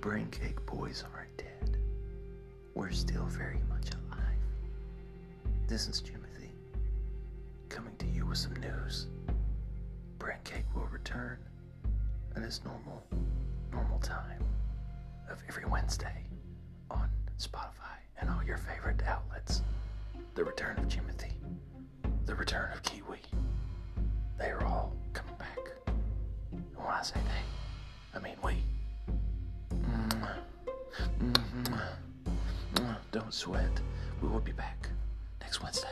Brain Cake Boys aren't dead. We're still very much alive. This is Timothy, coming to you with some news. Brain Cake will return at its normal, normal time of every Wednesday on Spotify and all your favorite outlets. The return of Timothy, the return of Kiwi. They are all coming back. And when I say they, I mean we. Don't sweat. We will be back next Wednesday.